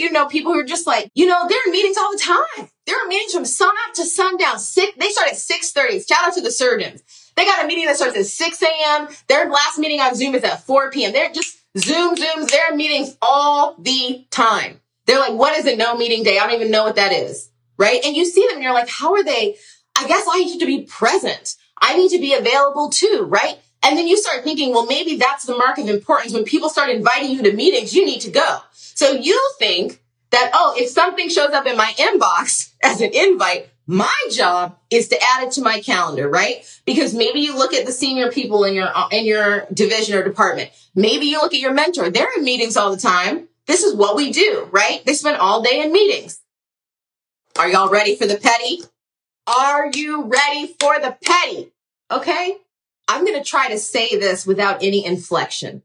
you know people who are just like, you know, they're in meetings all the time. They're in meetings from sun up to sundown. Six, they start at 6.30. Shout out to the surgeons. They got a meeting that starts at 6 a.m. Their last meeting on Zoom is at 4 p.m. They're just Zoom, Zooms, they're in meetings all the time. They're like, what is a no meeting day? I don't even know what that is. Right. And you see them and you're like, how are they? I guess I need to be present. I need to be available too. Right. And then you start thinking, well, maybe that's the mark of importance. When people start inviting you to meetings, you need to go. So you think that, oh, if something shows up in my inbox as an invite, my job is to add it to my calendar, right? Because maybe you look at the senior people in your, in your division or department. Maybe you look at your mentor. They're in meetings all the time. This is what we do, right? They spend all day in meetings. Are y'all ready for the petty? Are you ready for the petty? Okay. I'm going to try to say this without any inflection.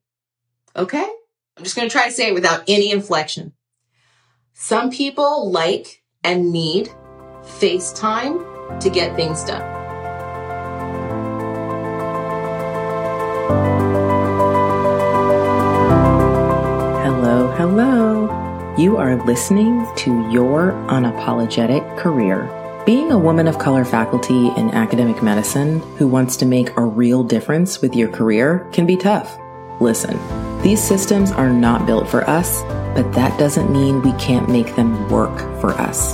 Okay. I'm just going to try to say it without any inflection. Some people like and need FaceTime to get things done. Hello, hello. You are listening to Your Unapologetic Career. Being a woman of color faculty in academic medicine who wants to make a real difference with your career can be tough. Listen, these systems are not built for us, but that doesn't mean we can't make them work for us.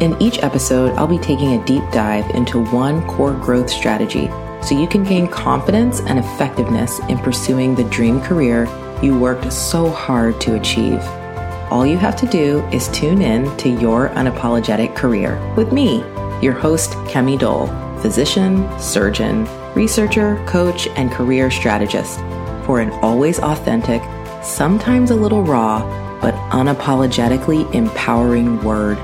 In each episode, I'll be taking a deep dive into one core growth strategy so you can gain confidence and effectiveness in pursuing the dream career you worked so hard to achieve. All you have to do is tune in to Your Unapologetic Career with me, your host, Kemi Doll, physician, surgeon, researcher, coach, and career strategist, for an always authentic, sometimes a little raw, but unapologetically empowering word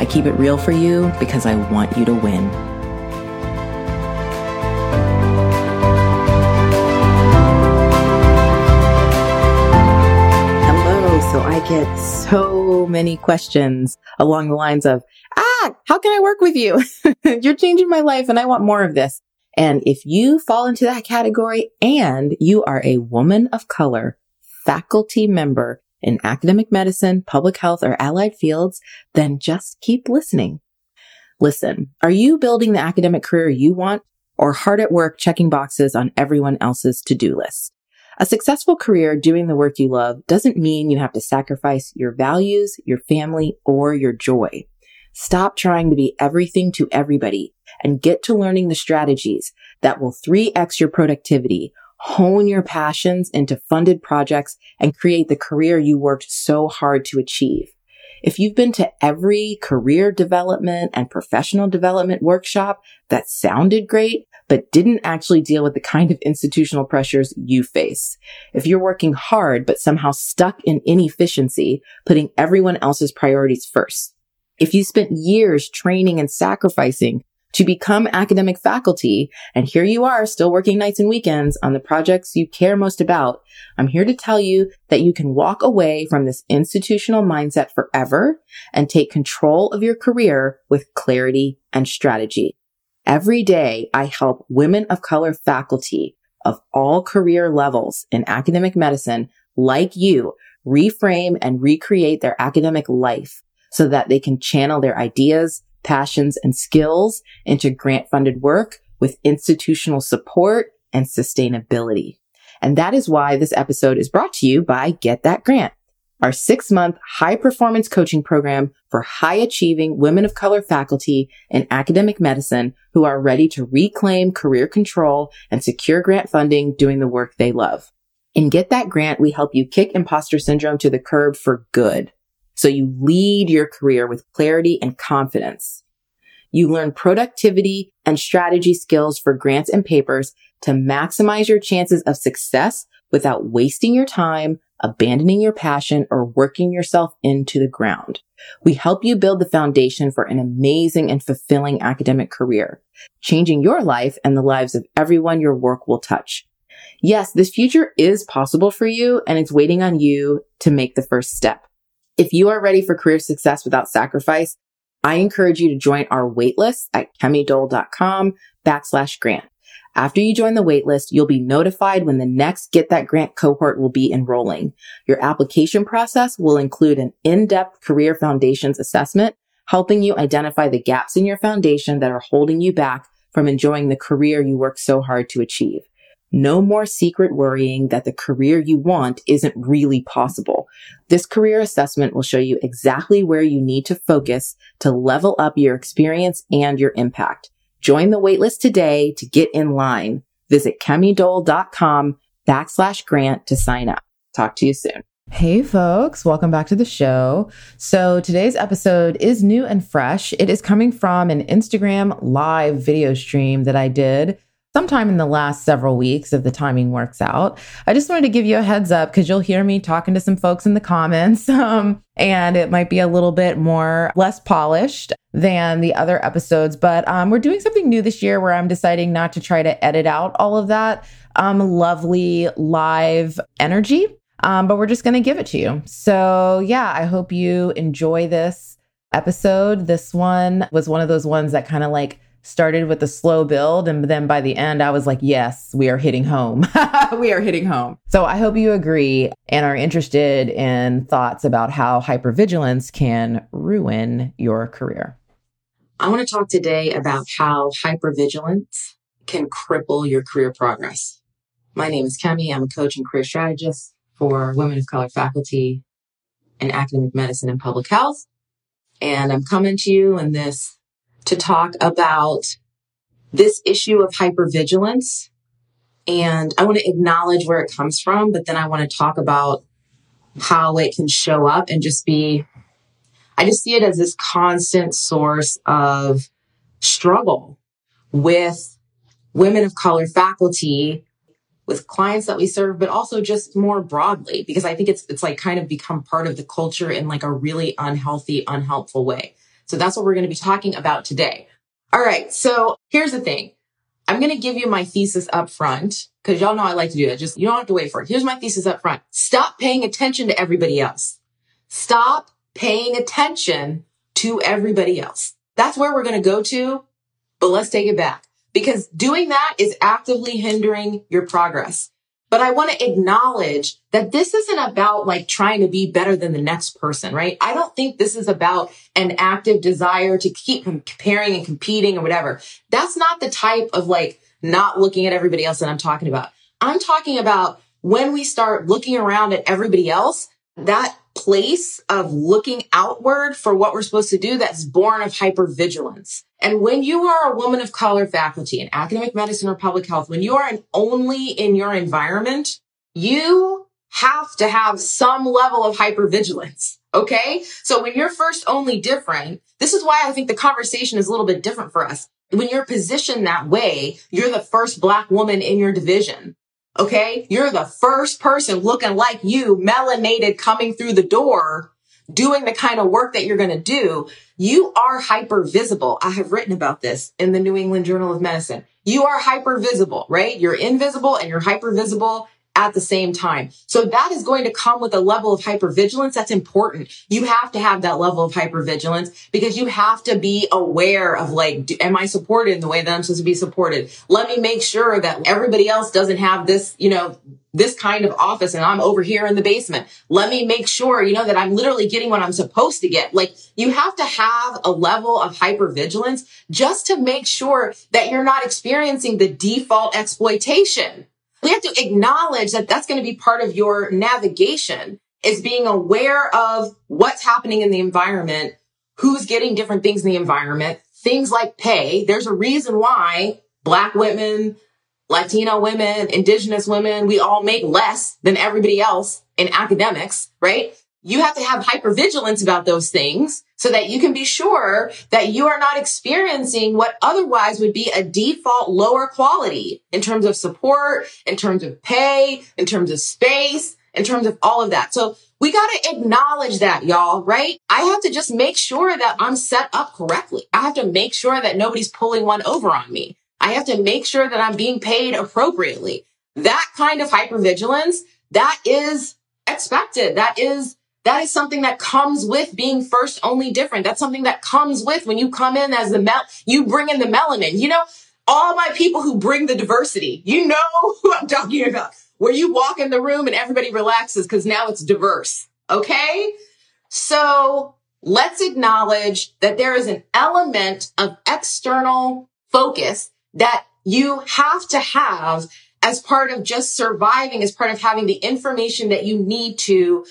I keep it real for you because I want you to win. Get so many questions along the lines of, ah, how can I work with you? You're changing my life and I want more of this. And if you fall into that category and you are a woman of color, faculty member in academic medicine, public health, or allied fields, then just keep listening. Listen, are you building the academic career you want or hard at work checking boxes on everyone else's to-do list? A successful career doing the work you love doesn't mean you have to sacrifice your values, your family, or your joy. Stop trying to be everything to everybody and get to learning the strategies that will 3x your productivity hone your passions into funded projects and create the career you worked so hard to achieve. If you've been to every career development and professional development workshop that sounded great, but didn't actually deal with the kind of institutional pressures you face. If you're working hard, but somehow stuck in inefficiency, putting everyone else's priorities first. If you spent years training and sacrificing to become academic faculty. And here you are still working nights and weekends on the projects you care most about. I'm here to tell you that you can walk away from this institutional mindset forever and take control of your career with clarity and strategy. Every day I help women of color faculty of all career levels in academic medicine like you reframe and recreate their academic life so that they can channel their ideas, passions, and skills into grant funded work with institutional support and sustainability. And that is why this episode is brought to you by Get That Grant, our six month high performance coaching program for high achieving women of color faculty in academic medicine who are ready to reclaim career control and secure grant funding doing the work they love. In Get That Grant, we help you kick imposter syndrome to the curb for good so you lead your career with clarity and confidence. You learn productivity and strategy skills for grants and papers to maximize your chances of success without wasting your time, abandoning your passion, or working yourself into the ground. We help you build the foundation for an amazing and fulfilling academic career, changing your life and the lives of everyone your work will touch. Yes, this future is possible for you and it's waiting on you to make the first step. If you are ready for career success without sacrifice, I encourage you to join our waitlist at kemidoll.com backslash grant. After you join the waitlist, you'll be notified when the next Get That Grant cohort will be enrolling. Your application process will include an in-depth career foundations assessment, helping you identify the gaps in your foundation that are holding you back from enjoying the career you work so hard to achieve. No more secret worrying that the career you want isn't really possible. This career assessment will show you exactly where you need to focus to level up your experience and your impact. Join the waitlist today to get in line. Visit kemidoll.com backslash grant to sign up. Talk to you soon. Hey folks, welcome back to the show. So today's episode is new and fresh. It is coming from an Instagram live video stream that I did sometime in the last several weeks if the timing works out. I just wanted to give you a heads up because you'll hear me talking to some folks in the comments. Um, and it might be a little bit more less polished than the other episodes. But um, we're doing something new this year where I'm deciding not to try to edit out all of that um, lovely live energy. Um, but we're just going to give it to you. So, yeah, I hope you enjoy this episode. This one was one of those ones that kind of like started with a slow build. And then by the end, I was like, yes, we are hitting home. we are hitting home. So I hope you agree and are interested in thoughts about how hypervigilance can ruin your career. I want to talk today about how hypervigilance can cripple your career progress. My name is Kemi. I'm a coach and career strategist for women of color faculty in academic medicine and public health. And I'm coming to you in this to talk about this issue of hypervigilance. And I want to acknowledge where it comes from, but then I want to talk about how it can show up and just be, I just see it as this constant source of struggle with women of color faculty, with clients that we serve, but also just more broadly, because I think it's, it's like kind of become part of the culture in like a really unhealthy, unhelpful way. So that's what we're going to be talking about today. All right. So here's the thing. I'm going to give you my thesis up front because y'all know I like to do that. Just you don't have to wait for it. Here's my thesis up front. Stop paying attention to everybody else. Stop paying attention to everybody else. That's where we're going to go to, but let's take it back because doing that is actively hindering your progress. But I want to acknowledge that this isn't about like trying to be better than the next person, right? I don't think this is about an active desire to keep comparing and competing or whatever. That's not the type of like not looking at everybody else that I'm talking about. I'm talking about when we start looking around at everybody else, that place of looking outward for what we're supposed to do that's born of hypervigilance. And when you are a woman of color faculty in academic medicine or public health, when you are an only in your environment, you have to have some level of hypervigilance. Okay. So when you're first only different, this is why I think the conversation is a little bit different for us. When you're positioned that way, you're the first black woman in your division. Okay. You're the first person looking like you, melanated coming through the door, doing the kind of work that you're going to do. You are hyper visible. I have written about this in the New England Journal of Medicine. You are hyper visible, right? You're invisible and you're hyper visible at the same time. So that is going to come with a level of hypervigilance that's important. You have to have that level of hypervigilance because you have to be aware of like, do, am I supported in the way that I'm supposed to be supported? Let me make sure that everybody else doesn't have this, you know, this kind of office and I'm over here in the basement. Let me make sure, you know, that I'm literally getting what I'm supposed to get. Like you have to have a level of hypervigilance just to make sure that you're not experiencing the default exploitation we have to acknowledge that that's going to be part of your navigation is being aware of what's happening in the environment, who's getting different things in the environment, things like pay. There's a reason why black women, Latino women, indigenous women, we all make less than everybody else in academics, right? You have to have hypervigilance about those things so that you can be sure that you are not experiencing what otherwise would be a default lower quality in terms of support, in terms of pay, in terms of space, in terms of all of that. So we got to acknowledge that, y'all, right? I have to just make sure that I'm set up correctly. I have to make sure that nobody's pulling one over on me. I have to make sure that I'm being paid appropriately. That kind of hypervigilance, that is expected. That is that is something that comes with being first only different. That's something that comes with when you come in as the mel, you bring in the melanin. You know, all my people who bring the diversity. You know who I'm talking about. Where you walk in the room and everybody relaxes because now it's diverse. Okay. So let's acknowledge that there is an element of external focus that you have to have as part of just surviving, as part of having the information that you need to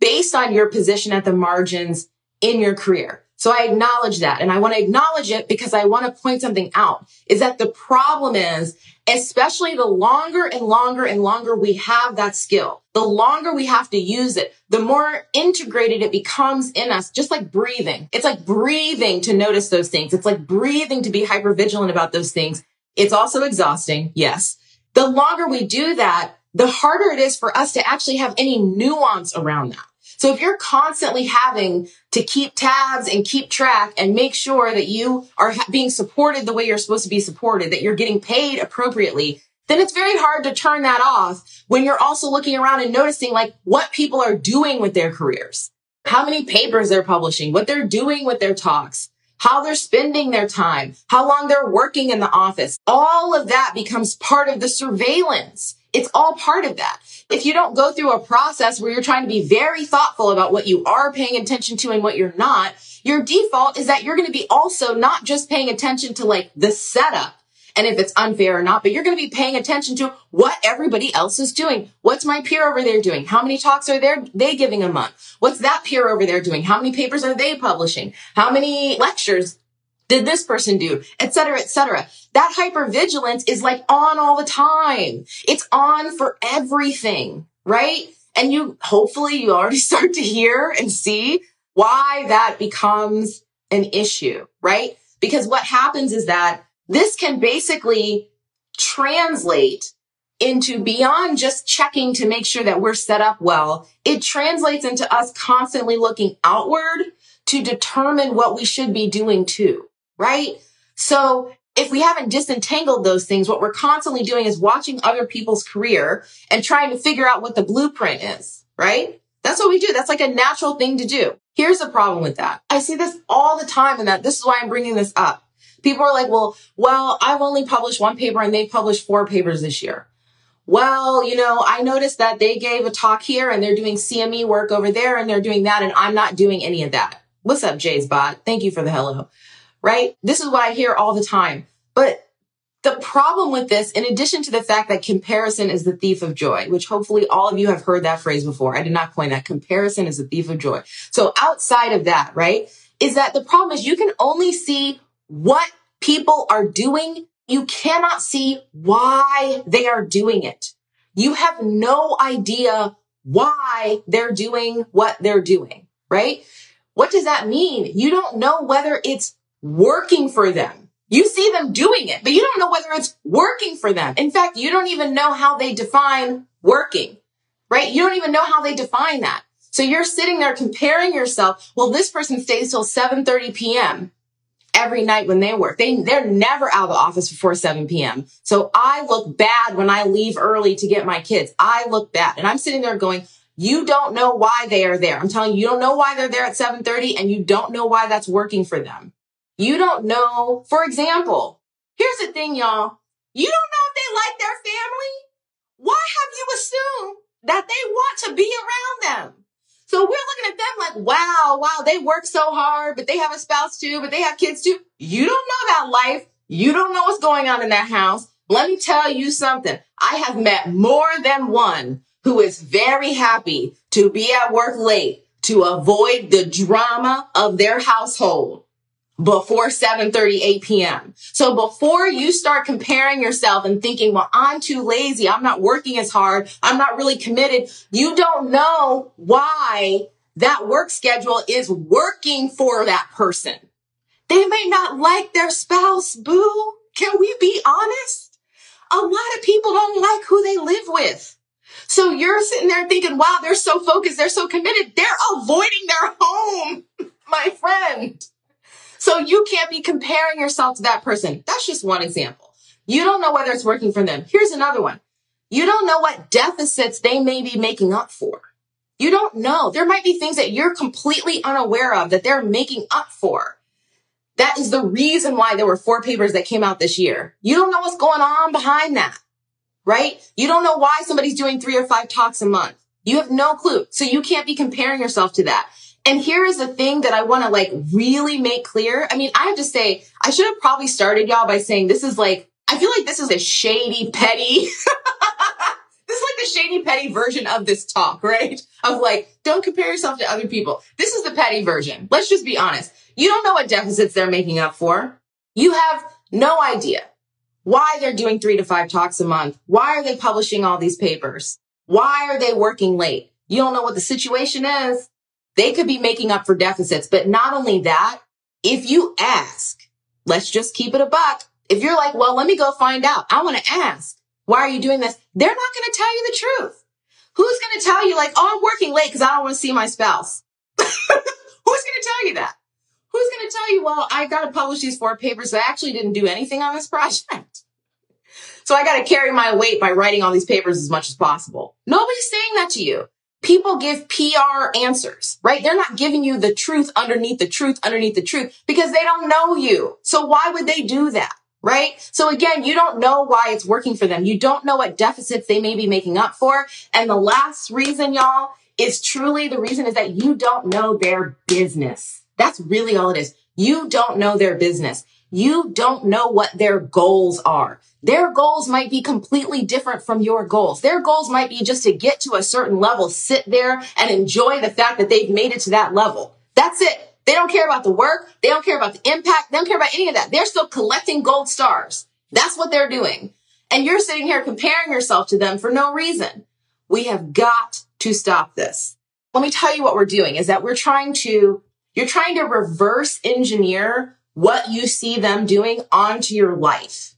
based on your position at the margins in your career. So I acknowledge that and I want to acknowledge it because I want to point something out is that the problem is, especially the longer and longer and longer we have that skill, the longer we have to use it, the more integrated it becomes in us, just like breathing. It's like breathing to notice those things. It's like breathing to be hyper vigilant about those things. It's also exhausting. Yes. The longer we do that, the harder it is for us to actually have any nuance around that. So if you're constantly having to keep tabs and keep track and make sure that you are being supported the way you're supposed to be supported, that you're getting paid appropriately, then it's very hard to turn that off when you're also looking around and noticing like what people are doing with their careers, how many papers they're publishing, what they're doing with their talks, how they're spending their time, how long they're working in the office. All of that becomes part of the surveillance. It's all part of that. If you don't go through a process where you're trying to be very thoughtful about what you are paying attention to and what you're not, your default is that you're going to be also not just paying attention to like the setup and if it's unfair or not, but you're going to be paying attention to what everybody else is doing. What's my peer over there doing? How many talks are there, they giving a month? What's that peer over there doing? How many papers are they publishing? How many lectures did this person do, et cetera, et cetera. That hypervigilance is like on all the time. It's on for everything, right? And you, hopefully you already start to hear and see why that becomes an issue, right? Because what happens is that this can basically translate into beyond just checking to make sure that we're set up well. It translates into us constantly looking outward to determine what we should be doing too right? So if we haven't disentangled those things, what we're constantly doing is watching other people's career and trying to figure out what the blueprint is, right? That's what we do. That's like a natural thing to do. Here's the problem with that. I see this all the time and that this is why I'm bringing this up. People are like, well, well, I've only published one paper and they published four papers this year. Well, you know, I noticed that they gave a talk here and they're doing CME work over there and they're doing that and I'm not doing any of that. What's up, Jay's bot? Thank you for the hello right? This is what I hear all the time. But the problem with this, in addition to the fact that comparison is the thief of joy, which hopefully all of you have heard that phrase before. I did not coin that. Comparison is the thief of joy. So outside of that, right, is that the problem is you can only see what people are doing. You cannot see why they are doing it. You have no idea why they're doing what they're doing, right? What does that mean? You don't know whether it's working for them. You see them doing it, but you don't know whether it's working for them. In fact, you don't even know how they define working, right? You don't even know how they define that. So you're sitting there comparing yourself. Well, this person stays till 7:30 p.m. every night when they work. They they're never out of the office before 7 p.m. So I look bad when I leave early to get my kids. I look bad. And I'm sitting there going, you don't know why they are there. I'm telling you, you don't know why they're there at 7:30 and you don't know why that's working for them. You don't know, for example, here's the thing, y'all. You don't know if they like their family. Why have you assumed that they want to be around them? So we're looking at them like, wow, wow, they work so hard, but they have a spouse too, but they have kids too. You don't know that life. You don't know what's going on in that house. Let me tell you something. I have met more than one who is very happy to be at work late to avoid the drama of their household before 7:30 8 p.m. So before you start comparing yourself and thinking, "Well, I'm too lazy. I'm not working as hard. I'm not really committed." You don't know why that work schedule is working for that person. They may not like their spouse, boo. Can we be honest? A lot of people don't like who they live with. So you're sitting there thinking, wow, they're so focused. They're so committed. They're avoiding their home, my friend. So you can't be comparing yourself to that person. That's just one example. You don't know whether it's working for them. Here's another one. You don't know what deficits they may be making up for. You don't know. There might be things that you're completely unaware of that they're making up for. That is the reason why there were four papers that came out this year. You don't know what's going on behind that, right? You don't know why somebody's doing three or five talks a month. You have no clue. So you can't be comparing yourself to that. And here is the thing that I want to like really make clear. I mean, I have to say, I should have probably started y'all by saying this is like, I feel like this is a shady, petty, this is like the shady, petty version of this talk, right? Of like, don't compare yourself to other people. This is the petty version. Let's just be honest. You don't know what deficits they're making up for. You have no idea why they're doing three to five talks a month. Why are they publishing all these papers? Why are they working late? You don't know what the situation is. They could be making up for deficits. But not only that, if you ask, let's just keep it a buck. If you're like, well, let me go find out. I want to ask, why are you doing this? They're not going to tell you the truth. Who's going to tell you like, oh, I'm working late because I don't want to see my spouse? Who's going to tell you that? Who's going to tell you, well, I got to publish these four papers. So I actually didn't do anything on this project. So I got to carry my weight by writing all these papers as much as possible. Nobody's saying that to you. People give PR answers, right? They're not giving you the truth underneath the truth underneath the truth because they don't know you. So why would they do that? Right? So again, you don't know why it's working for them. You don't know what deficits they may be making up for. And the last reason, y'all, is truly the reason is that you don't know their business. That's really all it is. You don't know their business. You don't know what their goals are. Their goals might be completely different from your goals. Their goals might be just to get to a certain level, sit there and enjoy the fact that they've made it to that level. That's it. They don't care about the work. They don't care about the impact. They don't care about any of that. They're still collecting gold stars. That's what they're doing. And you're sitting here comparing yourself to them for no reason. We have got to stop this. Let me tell you what we're doing is that we're trying to, you're trying to reverse engineer what you see them doing onto your life.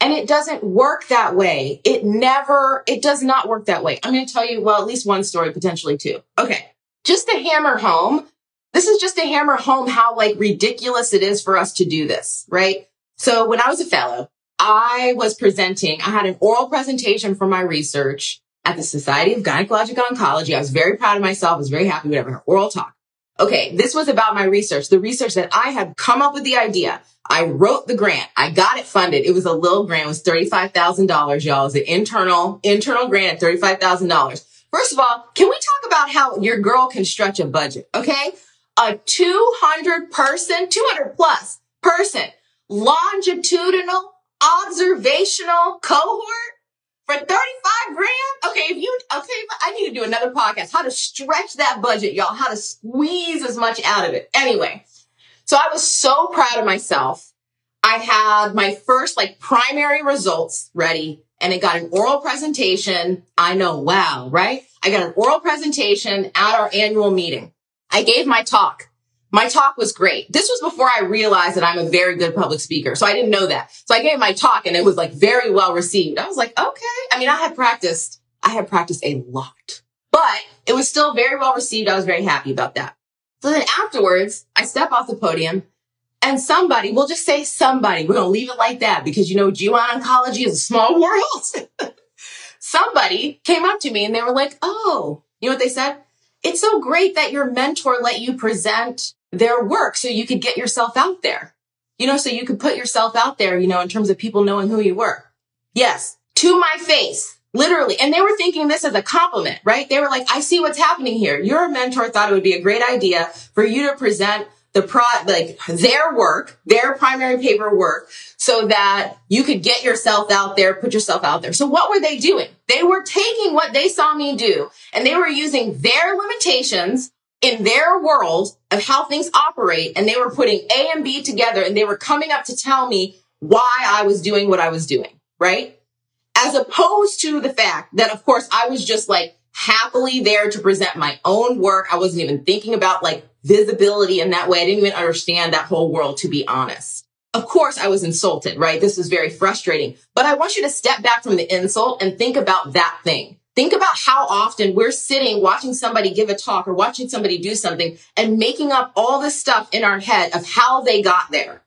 And it doesn't work that way. It never, it does not work that way. I'm going to tell you, well, at least one story, potentially two. Okay. Just to hammer home, this is just to hammer home how like ridiculous it is for us to do this, right? So when I was a fellow, I was presenting, I had an oral presentation for my research at the Society of Gynecologic Oncology. I was very proud of myself. I was very happy with an oral talk. Okay. This was about my research, the research that I had come up with the idea I wrote the grant. I got it funded. It was a little grant. It was $35,000, y'all. It was an internal, internal grant, $35,000. First of all, can we talk about how your girl can stretch a budget? Okay. A 200 person, 200 plus person longitudinal observational cohort for 35 grand? Okay, if you, okay, I need to do another podcast. How to stretch that budget, y'all. How to squeeze as much out of it. Anyway, so I was so proud of myself. I had my first like primary results ready and it got an oral presentation. I know, wow, right? I got an oral presentation at our annual meeting. I gave my talk. My talk was great. This was before I realized that I'm a very good public speaker. So I didn't know that. So I gave my talk and it was like very well received. I was like, okay. I mean, I had practiced, I had practiced a lot, but it was still very well received. I was very happy about that. So then afterwards, I step off the podium and somebody, we'll just say somebody, we're going to leave it like that because you know, GYN oncology is a small world. somebody came up to me and they were like, Oh, you know what they said? It's so great that your mentor let you present their work so you could get yourself out there. You know, so you could put yourself out there, you know, in terms of people knowing who you were. Yes, to my face. Literally. And they were thinking this as a compliment, right? They were like, I see what's happening here. Your mentor thought it would be a great idea for you to present the pro, like their work, their primary paper work so that you could get yourself out there, put yourself out there. So what were they doing? They were taking what they saw me do and they were using their limitations in their world of how things operate. And they were putting A and B together and they were coming up to tell me why I was doing what I was doing, right? as opposed to the fact that, of course, I was just like happily there to present my own work. I wasn't even thinking about like visibility in that way. I didn't even understand that whole world, to be honest. Of course, I was insulted, right? This was very frustrating, but I want you to step back from the insult and think about that thing. Think about how often we're sitting watching somebody give a talk or watching somebody do something and making up all this stuff in our head of how they got there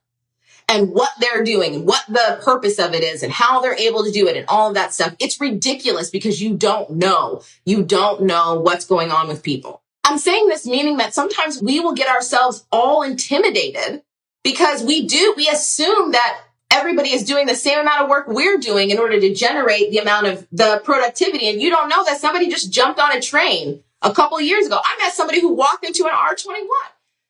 and what they're doing and what the purpose of it is and how they're able to do it and all of that stuff. It's ridiculous because you don't know. You don't know what's going on with people. I'm saying this meaning that sometimes we will get ourselves all intimidated because we do, we assume that everybody is doing the same amount of work we're doing in order to generate the amount of the productivity. And you don't know that somebody just jumped on a train a couple years ago. I met somebody who walked into an R21.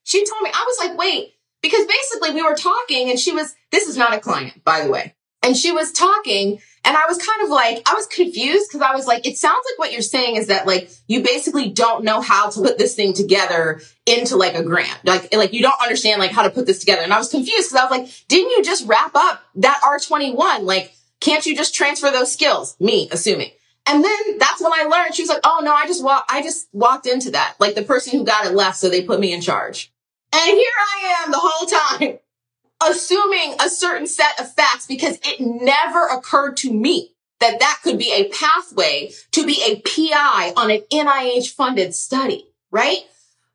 She told me, I was like, wait, because basically we were talking and she was, this is not a client, by the way. And she was talking and I was kind of like, I was confused because I was like, it sounds like what you're saying is that like you basically don't know how to put this thing together into like a grant. Like, like you don't understand like how to put this together. And I was confused because I was like, didn't you just wrap up that R21? Like, can't you just transfer those skills? Me assuming. And then that's when I learned she was like, oh no, I just walked, I just walked into that. Like the person who got it left. So they put me in charge. And here I am the whole time assuming a certain set of facts because it never occurred to me that that could be a pathway to be a PI on an NIH funded study, right?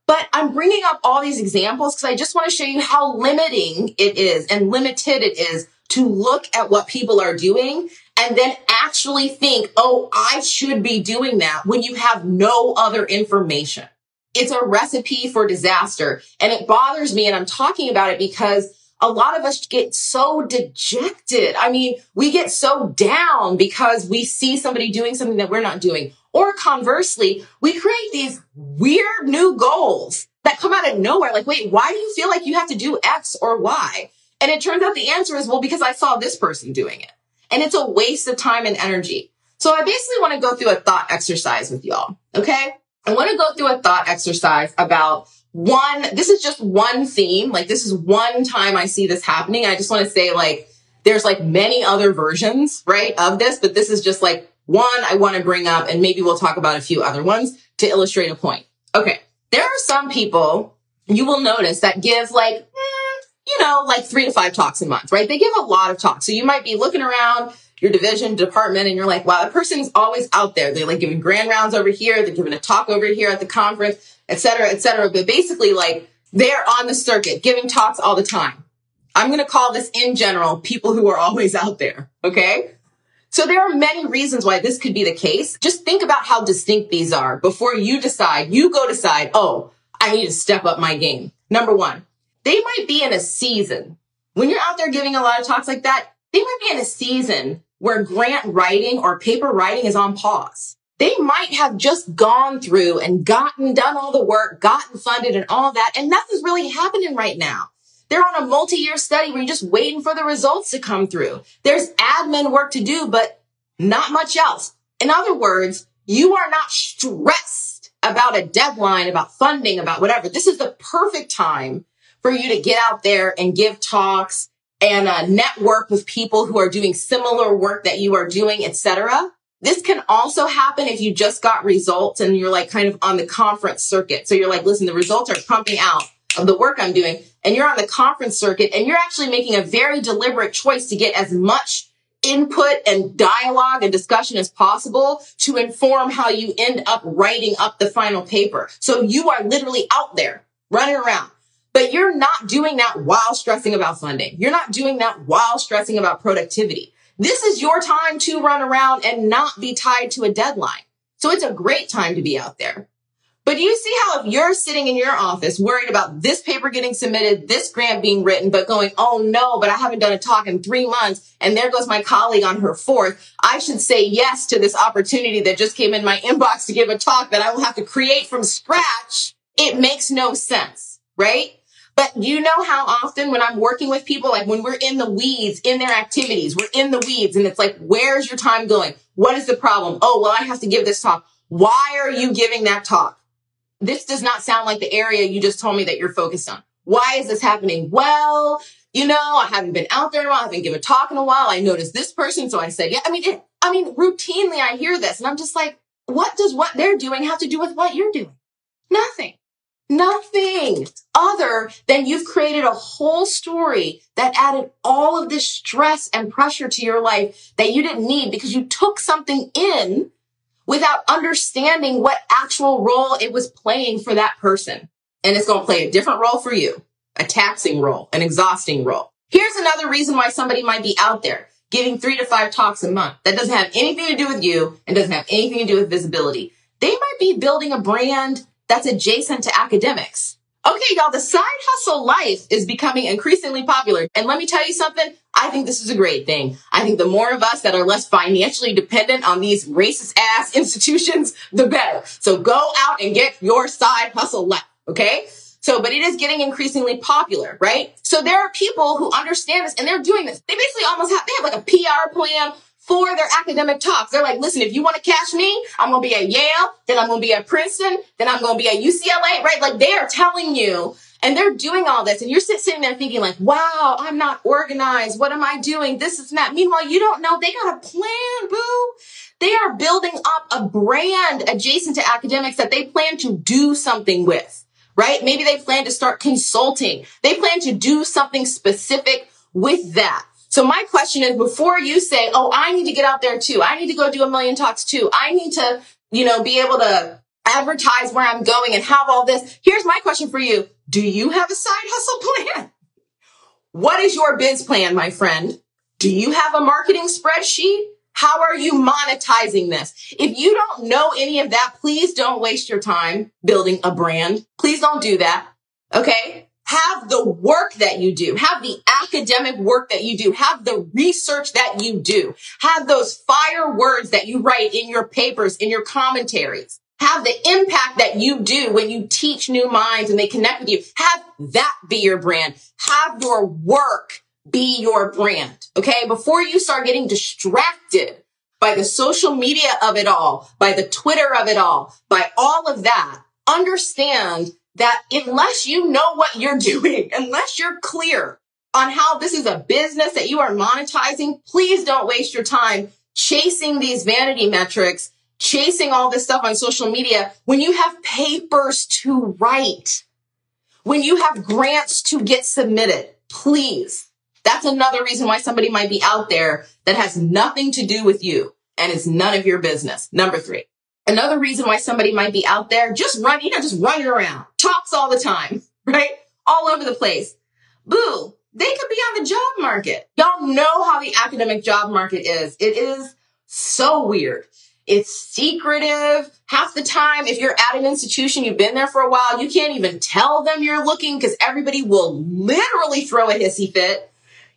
But I'm bringing up all these examples because I just want to show you how limiting it is and limited it is to look at what people are doing and then actually think, oh, I should be doing that when you have no other information. It's a recipe for disaster. And it bothers me. And I'm talking about it because a lot of us get so dejected. I mean, we get so down because we see somebody doing something that we're not doing. Or conversely, we create these weird new goals that come out of nowhere. Like, wait, why do you feel like you have to do X or Y? And it turns out the answer is, well, because I saw this person doing it. And it's a waste of time and energy. So I basically want to go through a thought exercise with y'all. Okay. I want to go through a thought exercise about one, this is just one theme. Like this is one time I see this happening. I just want to say like, there's like many other versions, right, of this, but this is just like one I want to bring up and maybe we'll talk about a few other ones to illustrate a point. Okay. There are some people you will notice that give like, mm, you know, like three to five talks a month, right? They give a lot of talks. So you might be looking around your division department and you're like, wow, that person's always out there. They're like giving grand rounds over here. They're giving a talk over here at the conference et cetera, et cetera. But basically, like they're on the circuit giving talks all the time. I'm going to call this in general people who are always out there. Okay. So there are many reasons why this could be the case. Just think about how distinct these are before you decide, you go decide, oh, I need to step up my game. Number one, they might be in a season. When you're out there giving a lot of talks like that, they might be in a season where grant writing or paper writing is on pause they might have just gone through and gotten done all the work, gotten funded and all that. And nothing's really happening right now. They're on a multi-year study where you're just waiting for the results to come through. There's admin work to do, but not much else. In other words, you are not stressed about a deadline, about funding, about whatever. This is the perfect time for you to get out there and give talks and uh, network with people who are doing similar work that you are doing, etc. This can also happen if you just got results and you're like kind of on the conference circuit. So you're like, listen, the results are pumping out of the work I'm doing and you're on the conference circuit and you're actually making a very deliberate choice to get as much input and dialogue and discussion as possible to inform how you end up writing up the final paper. So you are literally out there running around. But you're not doing that while stressing about funding. You're not doing that while stressing about productivity. This is your time to run around and not be tied to a deadline. So it's a great time to be out there. But do you see how if you're sitting in your office worried about this paper getting submitted, this grant being written, but going, oh no, but I haven't done a talk in three months and there goes my colleague on her fourth. I should say yes to this opportunity that just came in my inbox to give a talk that I will have to create from scratch. It makes no sense, right? But you know how often when I'm working with people, like when we're in the weeds in their activities, we're in the weeds and it's like, where's your time going? What is the problem? Oh, well, I have to give this talk. Why are you giving that talk? This does not sound like the area you just told me that you're focused on. Why is this happening? Well, you know, I haven't been out there in a while. I haven't given a talk in a while. I noticed this person. So I said, yeah, I mean, it, I mean, routinely I hear this and I'm just like, what does what they're doing have to do with what you're doing? Nothing. Nothing other than you've created a whole story that added all of this stress and pressure to your life that you didn't need because you took something in without understanding what actual role it was playing for that person. And it's going to play a different role for you, a taxing role, an exhausting role. Here's another reason why somebody might be out there giving three to five talks a month. That doesn't have anything to do with you and doesn't have anything to do with visibility. They might be building a brand that's adjacent to academics. Okay, y'all, the side hustle life is becoming increasingly popular. And let me tell you something. I think this is a great thing. I think the more of us that are less financially dependent on these racist ass institutions, the better. So go out and get your side hustle life. Okay. So, but it is getting increasingly popular, right? So there are people who understand this and they're doing this. They basically almost have, they have like a PR plan for their academic talks. They're like, listen, if you want to catch me, I'm going to be at Yale, then I'm going to be at Princeton, then I'm going to be at UCLA, right? Like they are telling you and they're doing all this and you're sitting there thinking like, wow, I'm not organized. What am I doing? This is not. Meanwhile, you don't know they got a plan, boo. They are building up a brand adjacent to academics that they plan to do something with right? Maybe they plan to start consulting. They plan to do something specific with that. So my question is before you say, Oh, I need to get out there too. I need to go do a million talks too. I need to, you know, be able to advertise where I'm going and have all this. Here's my question for you. Do you have a side hustle plan? What is your biz plan, my friend? Do you have a marketing spreadsheet? How are you monetizing this? If you don't know any of that, please don't waste your time building a brand. Please don't do that. Okay. Have the work that you do. Have the academic work that you do. Have the research that you do. Have those fire words that you write in your papers, in your commentaries. Have the impact that you do when you teach new minds and they connect with you. Have that be your brand. Have your work be your brand. Okay. Before you start getting distracted by the social media of it all, by the Twitter of it all, by all of that, understand that unless you know what you're doing, unless you're clear on how this is a business that you are monetizing, please don't waste your time chasing these vanity metrics, chasing all this stuff on social media when you have papers to write, when you have grants to get submitted. Please that's another reason why somebody might be out there that has nothing to do with you and it's none of your business. Number three. Another reason why somebody might be out there just running, you know, just running around, talks all the time, right? All over the place. Boo. They could be on the job market. Y'all know how the academic job market is. It is so weird. It's secretive. Half the time, if you're at an institution, you've been there for a while, you can't even tell them you're looking because everybody will literally throw a hissy fit.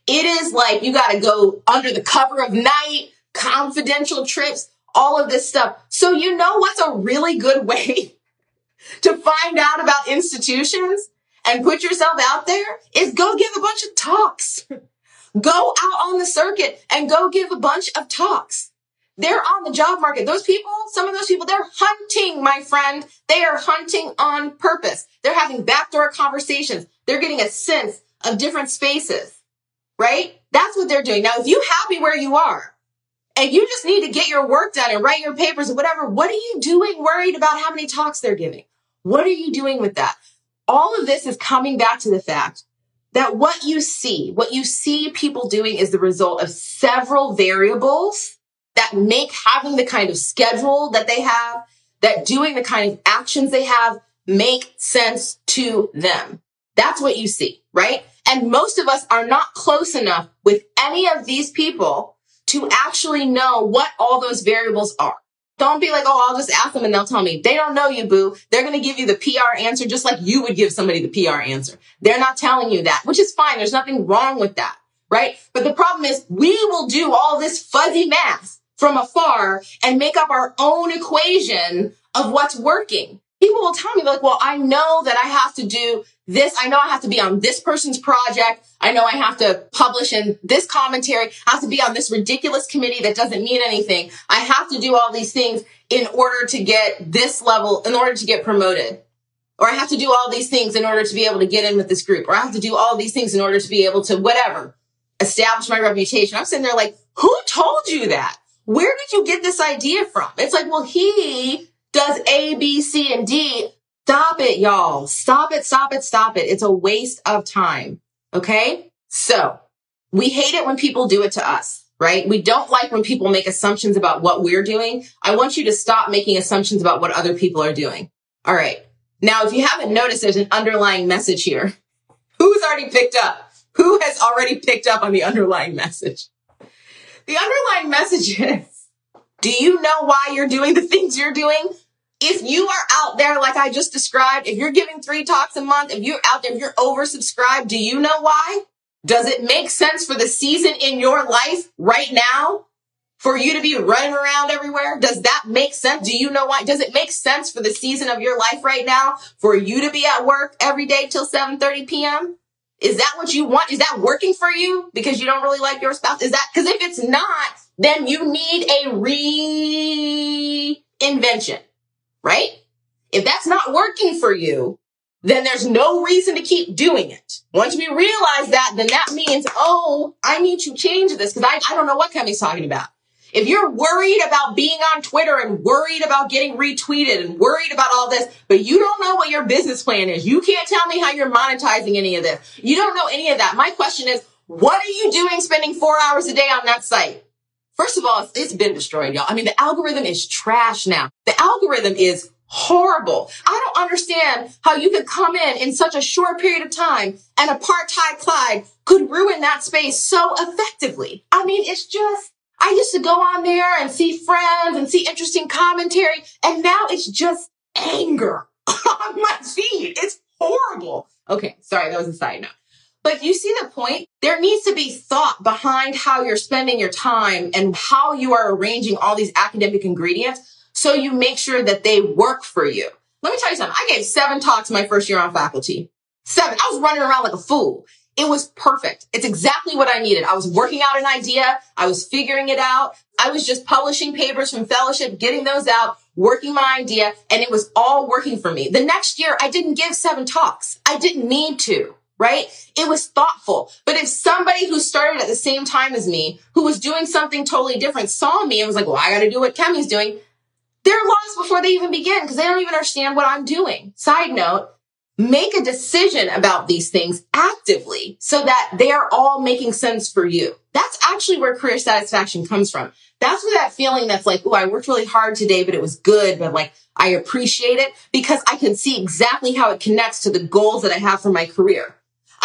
It is like you got to go under the cover of night, confidential trips, all of this stuff. So you know what's a really good way to find out about institutions and put yourself out there is go give a bunch of talks. go out on the circuit and go give a bunch of talks. They're on the job market. Those people, some of those people, they're hunting, my friend. They are hunting on purpose. They're having backdoor conversations. They're getting a sense of different spaces right? That's what they're doing. Now, if you happy where you are and you just need to get your work done and write your papers or whatever, what are you doing worried about how many talks they're giving? What are you doing with that? All of this is coming back to the fact that what you see, what you see people doing is the result of several variables that make having the kind of schedule that they have, that doing the kind of actions they have make sense to them. That's what you see, right? And most of us are not close enough with any of these people to actually know what all those variables are. Don't be like, oh, I'll just ask them and they'll tell me. They don't know you, boo. They're going to give you the PR answer just like you would give somebody the PR answer. They're not telling you that, which is fine. There's nothing wrong with that, right? But the problem is we will do all this fuzzy math from afar and make up our own equation of what's working people will tell me like, well, I know that I have to do this. I know I have to be on this person's project. I know I have to publish in this commentary. I have to be on this ridiculous committee that doesn't mean anything. I have to do all these things in order to get this level, in order to get promoted. Or I have to do all these things in order to be able to get in with this group. Or I have to do all these things in order to be able to whatever, establish my reputation. I'm sitting there like, who told you that? Where did you get this idea from? It's like, well, he does A, B, C, and D. Stop it, y'all. Stop it, stop it, stop it. It's a waste of time. Okay. So we hate it when people do it to us, right? We don't like when people make assumptions about what we're doing. I want you to stop making assumptions about what other people are doing. All right. Now, if you haven't noticed, there's an underlying message here. Who's already picked up? Who has already picked up on the underlying message? The underlying message is, do you know why you're doing the things you're doing? If you are out there, like I just described, if you're giving three talks a month, if you're out there, if you're oversubscribed, do you know why? Does it make sense for the season in your life right now for you to be running around everywhere? Does that make sense? Do you know why? Does it make sense for the season of your life right now for you to be at work every day till 7:30 p.m.? Is that what you want? Is that working for you because you don't really like your spouse? Is that because if it's not, then you need a reinvention, right? If that's not working for you, then there's no reason to keep doing it. Once we realize that, then that means, oh, I need to change this because I, I don't know what Kemi's talking about. If you're worried about being on Twitter and worried about getting retweeted and worried about all this, but you don't know what your business plan is, you can't tell me how you're monetizing any of this. You don't know any of that. My question is, what are you doing spending four hours a day on that site? First of all, it's been destroyed, y'all. I mean, the algorithm is trash now. The algorithm is horrible. I don't understand how you could come in in such a short period of time and apartheid Clyde could ruin that space so effectively. I mean, it's just, I used to go on there and see friends and see interesting commentary, and now it's just anger on my feed. It's horrible. Okay, sorry, that was a side note. But you see the point? There needs to be thought behind how you're spending your time and how you are arranging all these academic ingredients so you make sure that they work for you. Let me tell you something. I gave seven talks my first year on faculty. Seven. I was running around like a fool. It was perfect. It's exactly what I needed. I was working out an idea. I was figuring it out. I was just publishing papers from fellowship, getting those out, working my idea, and it was all working for me. The next year, I didn't give seven talks. I didn't need to, right? It was thoughtful. But if somebody who started at the same time as me, who was doing something totally different, saw me and was like, well, I got to do what Kemi's doing, they're lost before they even begin because they don't even understand what I'm doing. Side note, make a decision about these things actively so that they are all making sense for you. That's actually where career satisfaction comes from. That's where that feeling that's like, oh, I worked really hard today, but it was good, but like, I appreciate it because I can see exactly how it connects to the goals that I have for my career.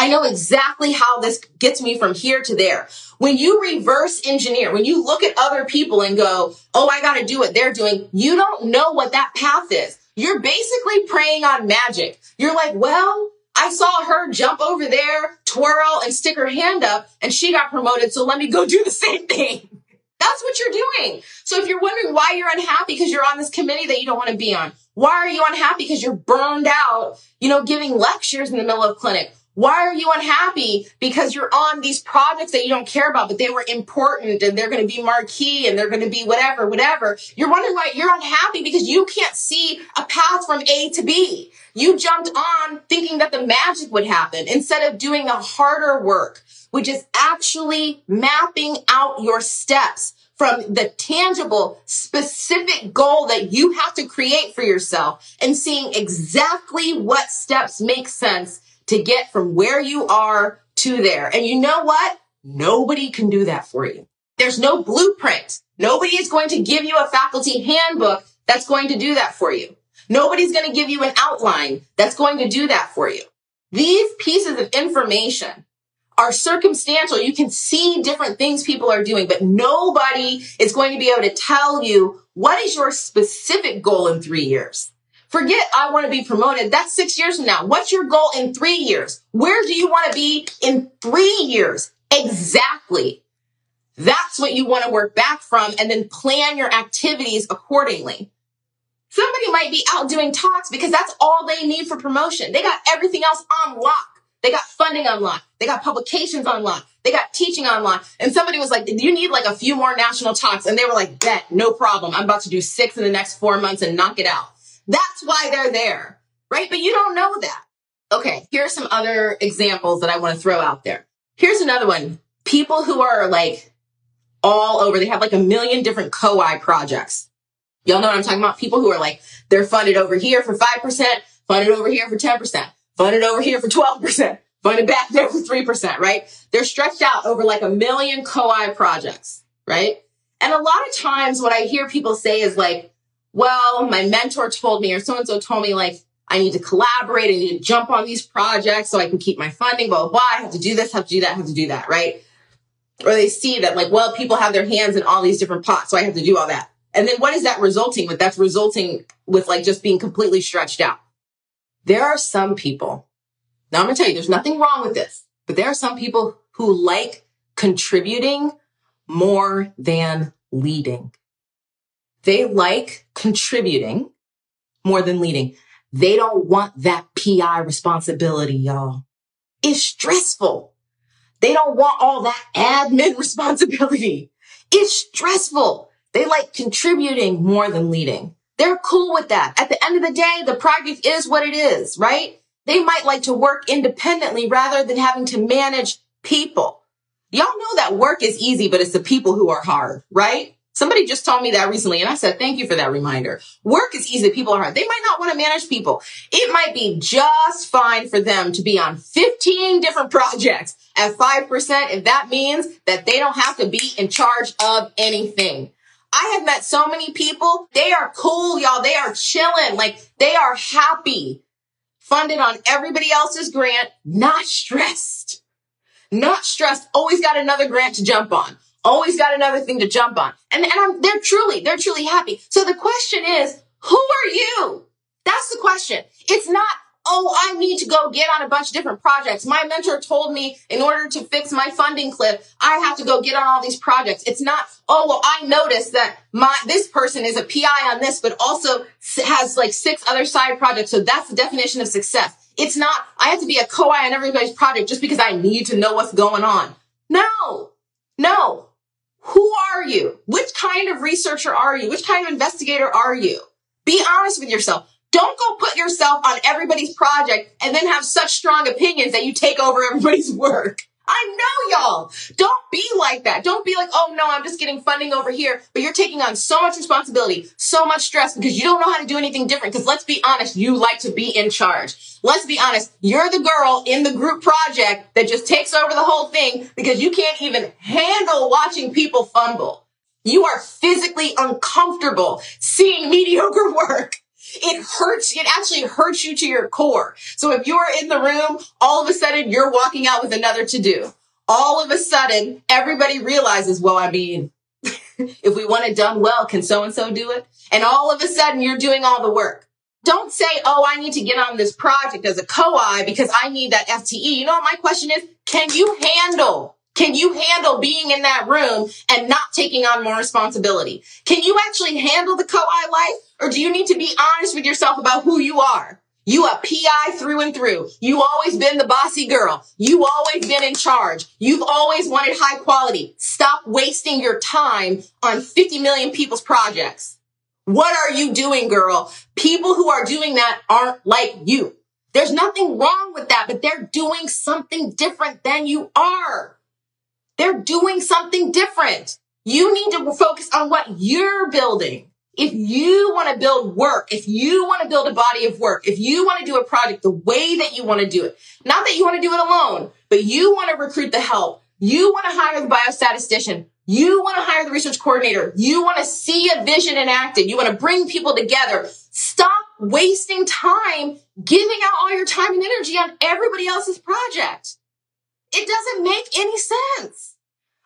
I know exactly how this gets me from here to there. When you reverse engineer, when you look at other people and go, oh, I got to do what they're doing, you don't know what that path is. You're basically praying on magic. You're like, well, I saw her jump over there, twirl, and stick her hand up, and she got promoted. So let me go do the same thing. That's what you're doing. So if you're wondering why you're unhappy because you're on this committee that you don't want to be on, why are you unhappy because you're burned out, you know, giving lectures in the middle of clinic? Why are you unhappy? Because you're on these projects that you don't care about, but they were important and they're going to be marquee and they're going to be whatever, whatever. You're wondering why you're unhappy because you can't see a path from A to B. You jumped on thinking that the magic would happen instead of doing the harder work, which is actually mapping out your steps from the tangible, specific goal that you have to create for yourself and seeing exactly what steps make sense to get from where you are to there. And you know what? Nobody can do that for you. There's no blueprint. Nobody is going to give you a faculty handbook that's going to do that for you. Nobody's going to give you an outline that's going to do that for you. These pieces of information are circumstantial. You can see different things people are doing, but nobody is going to be able to tell you what is your specific goal in three years. Forget I want to be promoted. That's six years from now. What's your goal in three years? Where do you want to be in three years? Exactly. That's what you want to work back from and then plan your activities accordingly. Somebody might be out doing talks because that's all they need for promotion. They got everything else on lock. They got funding on lock. They got publications on lock. They got teaching on lock. And somebody was like, do you need like a few more national talks? And they were like, bet, no problem. I'm about to do six in the next four months and knock it out. That's why they're there, right? But you don't know that. Okay, here are some other examples that I want to throw out there. Here's another one. People who are like all over, they have like a million different co-I projects. Y'all know what I'm talking about? People who are like, they're funded over here for 5%, funded over here for 10%, funded over here for 12%, funded back there for 3%, right? They're stretched out over like a million co-I projects, right? And a lot of times what I hear people say is like, well, my mentor told me or so and so told me like I need to collaborate, I need to jump on these projects so I can keep my funding, blah, blah, blah. I have to do this, have to do that, have to do that, right? Or they see that like, well, people have their hands in all these different pots, so I have to do all that. And then what is that resulting with? That's resulting with like just being completely stretched out. There are some people, now I'm going to tell you, there's nothing wrong with this, but there are some people who like contributing more than leading. They like contributing more than leading. They don't want that PI responsibility, y'all. It's stressful. They don't want all that admin responsibility. It's stressful. They like contributing more than leading. They're cool with that. At the end of the day, the project is what it is, right? They might like to work independently rather than having to manage people. Y'all know that work is easy, but it's the people who are hard, right? Somebody just told me that recently and I said, thank you for that reminder. Work is easy. People are hard. They might not want to manage people. It might be just fine for them to be on 15 different projects at 5% if that means that they don't have to be in charge of anything. I have met so many people. They are cool, y'all. They are chilling. Like they are happy, funded on everybody else's grant, not stressed, not stressed. Always got another grant to jump on always got another thing to jump on. And, and I'm, they're truly, they're truly happy. So the question is, who are you? That's the question. It's not, oh, I need to go get on a bunch of different projects. My mentor told me in order to fix my funding cliff, I have to go get on all these projects. It's not, oh, well, I noticed that my, this person is a PI on this, but also has like six other side projects. So that's the definition of success. It's not, I have to be a co-I on everybody's project just because I need to know what's going on. No, no. Who are you? Which kind of researcher are you? Which kind of investigator are you? Be honest with yourself. Don't go put yourself on everybody's project and then have such strong opinions that you take over everybody's work. I know y'all. Don't be like that. Don't be like, oh no, I'm just getting funding over here, but you're taking on so much responsibility, so much stress because you don't know how to do anything different. Because let's be honest, you like to be in charge. Let's be honest, you're the girl in the group project that just takes over the whole thing because you can't even handle watching people fumble. You are physically uncomfortable seeing mediocre work it hurts. It actually hurts you to your core. So if you're in the room, all of a sudden you're walking out with another to do. All of a sudden, everybody realizes, well, I mean, if we want it done well, can so and so do it? And all of a sudden you're doing all the work. Don't say, oh, I need to get on this project as a co-I because I need that FTE. You know what my question is? Can you handle can you handle being in that room and not taking on more responsibility? Can you actually handle the co-I life? Or do you need to be honest with yourself about who you are? You a PI through and through. You always been the bossy girl. You always been in charge. You've always wanted high quality. Stop wasting your time on 50 million people's projects. What are you doing, girl? People who are doing that aren't like you. There's nothing wrong with that, but they're doing something different than you are. They're doing something different. You need to focus on what you're building. If you want to build work, if you want to build a body of work, if you want to do a project the way that you want to do it, not that you want to do it alone, but you want to recruit the help, you want to hire the biostatistician, you want to hire the research coordinator, you want to see a vision enacted, you want to bring people together. Stop wasting time giving out all your time and energy on everybody else's project. It doesn't make any sense.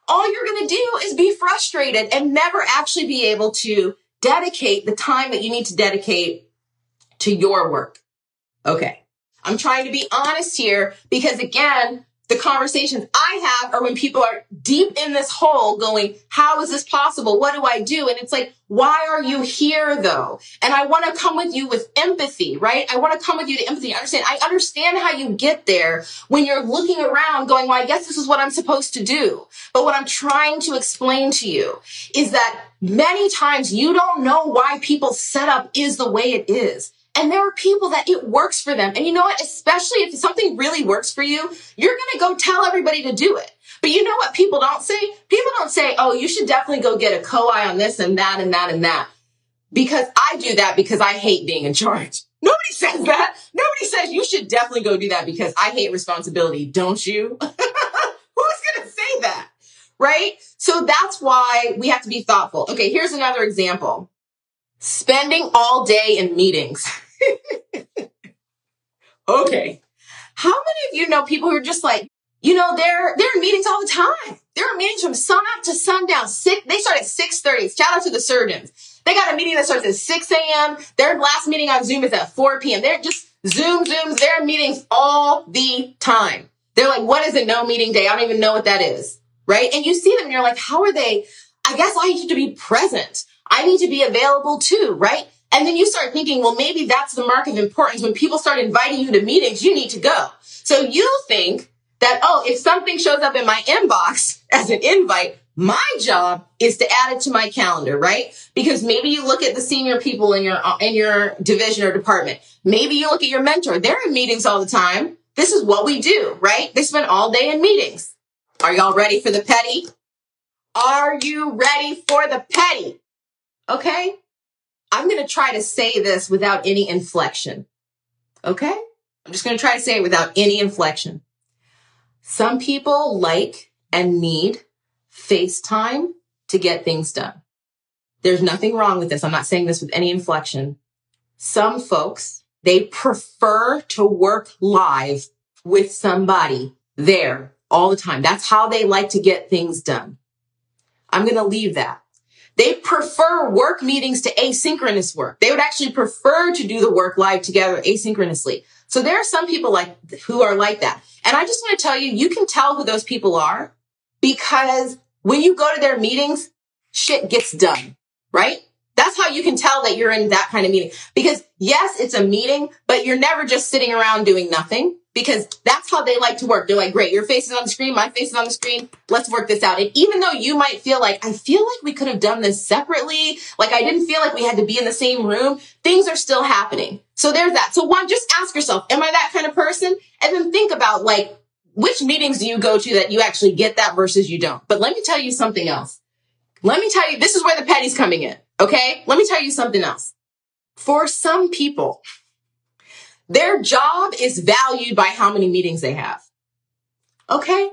All you're going to do is be frustrated and never actually be able to dedicate the time that you need to dedicate to your work. Okay. I'm trying to be honest here because again, the conversations I have are when people are deep in this hole going, how is this possible? What do I do? And it's like, why are you here though? And I want to come with you with empathy, right? I want to come with you to empathy. Understand. I understand how you get there when you're looking around going, well, I guess this is what I'm supposed to do. But what I'm trying to explain to you is that many times you don't know why people's setup is the way it is. And there are people that it works for them. And you know what? Especially if something really works for you, you're going to go tell everybody to do it. But you know what people don't say? People don't say, oh, you should definitely go get a co-I on this and that and that and that. Because I do that because I hate being in charge. Nobody says that. Nobody says you should definitely go do that because I hate responsibility. Don't you? Who's going to say that? Right? So that's why we have to be thoughtful. Okay, here's another example. Spending all day in meetings. okay. How many of you know people who are just like, you know, they're they're in meetings all the time. They're in meetings from sun up to sundown. Six, they start at six thirty. Shout out to the surgeons. They got a meeting that starts at 6 a.m. Their last meeting on Zoom is at 4 p.m. They're just Zoom, Zooms, their meetings all the time. They're like, what is a no meeting day? I don't even know what that is. Right. And you see them and you're like, how are they? I guess I need to be present. I need to be available too. Right. And then you start thinking, well, maybe that's the mark of importance. When people start inviting you to meetings, you need to go. So you think that, oh, if something shows up in my inbox as an invite, my job is to add it to my calendar, right? Because maybe you look at the senior people in your, in your division or department. Maybe you look at your mentor. They're in meetings all the time. This is what we do, right? They spend all day in meetings. Are y'all ready for the petty? Are you ready for the petty? Okay. I'm going to try to say this without any inflection. Okay. I'm just going to try to say it without any inflection. Some people like and need FaceTime to get things done. There's nothing wrong with this. I'm not saying this with any inflection. Some folks, they prefer to work live with somebody there all the time. That's how they like to get things done. I'm going to leave that. They prefer work meetings to asynchronous work. They would actually prefer to do the work live together asynchronously. So there are some people like who are like that. And I just want to tell you, you can tell who those people are because when you go to their meetings, shit gets done, right? That's how you can tell that you're in that kind of meeting. Because yes, it's a meeting, but you're never just sitting around doing nothing because that's how they like to work. They're like, great, your face is on the screen, my face is on the screen. Let's work this out. And even though you might feel like, I feel like we could have done this separately, like I didn't feel like we had to be in the same room, things are still happening. So there's that. So one, just ask yourself, am I that kind of person? And then think about like, which meetings do you go to that you actually get that versus you don't? But let me tell you something else. Let me tell you, this is where the petty's coming in. Okay. Let me tell you something else. For some people, their job is valued by how many meetings they have. Okay.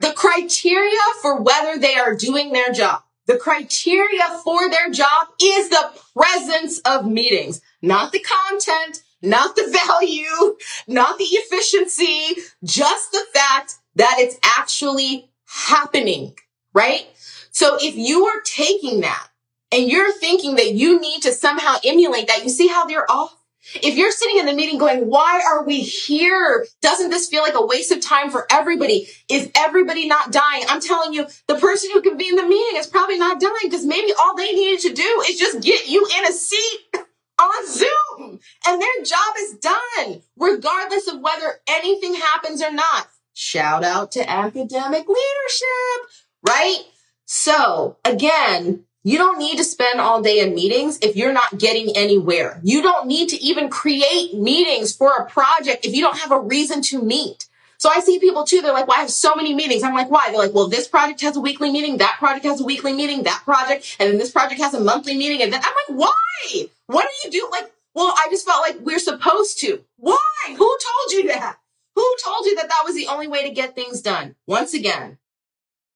The criteria for whether they are doing their job, the criteria for their job is the presence of meetings, not the content, not the value, not the efficiency, just the fact that it's actually happening, right? So if you are taking that and you're thinking that you need to somehow emulate that, you see how they're off? If you're sitting in the meeting going, why are we here? Doesn't this feel like a waste of time for everybody? Is everybody not dying? I'm telling you, the person who convened the meeting is probably not dying because maybe all they needed to do is just get you in a seat on Zoom and their job is done, regardless of whether anything happens or not. Shout out to academic leadership, right? So again, you don't need to spend all day in meetings if you're not getting anywhere. You don't need to even create meetings for a project if you don't have a reason to meet. So I see people too, they're like, well, I have so many meetings. I'm like, why? They're like, well, this project has a weekly meeting, that project has a weekly meeting, that project, and then this project has a monthly meeting. And then I'm like, why? What do you do? Like, well, I just felt like we're supposed to. Why? Who told you that? Who told you that that was the only way to get things done? Once again,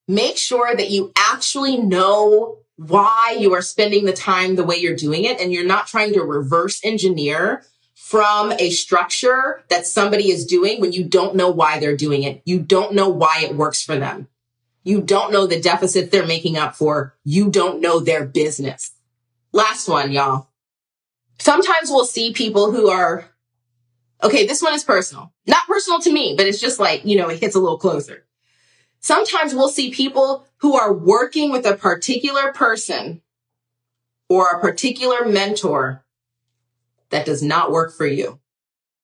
make sure that you actually know why you are spending the time the way you're doing it and you're not trying to reverse engineer from a structure that somebody is doing when you don't know why they're doing it. You don't know why it works for them. You don't know the deficit they're making up for. You don't know their business. Last one, y'all. Sometimes we'll see people who are, okay, this one is personal. Not personal to me, but it's just like, you know, it hits a little closer. Sometimes we'll see people who are working with a particular person or a particular mentor that does not work for you.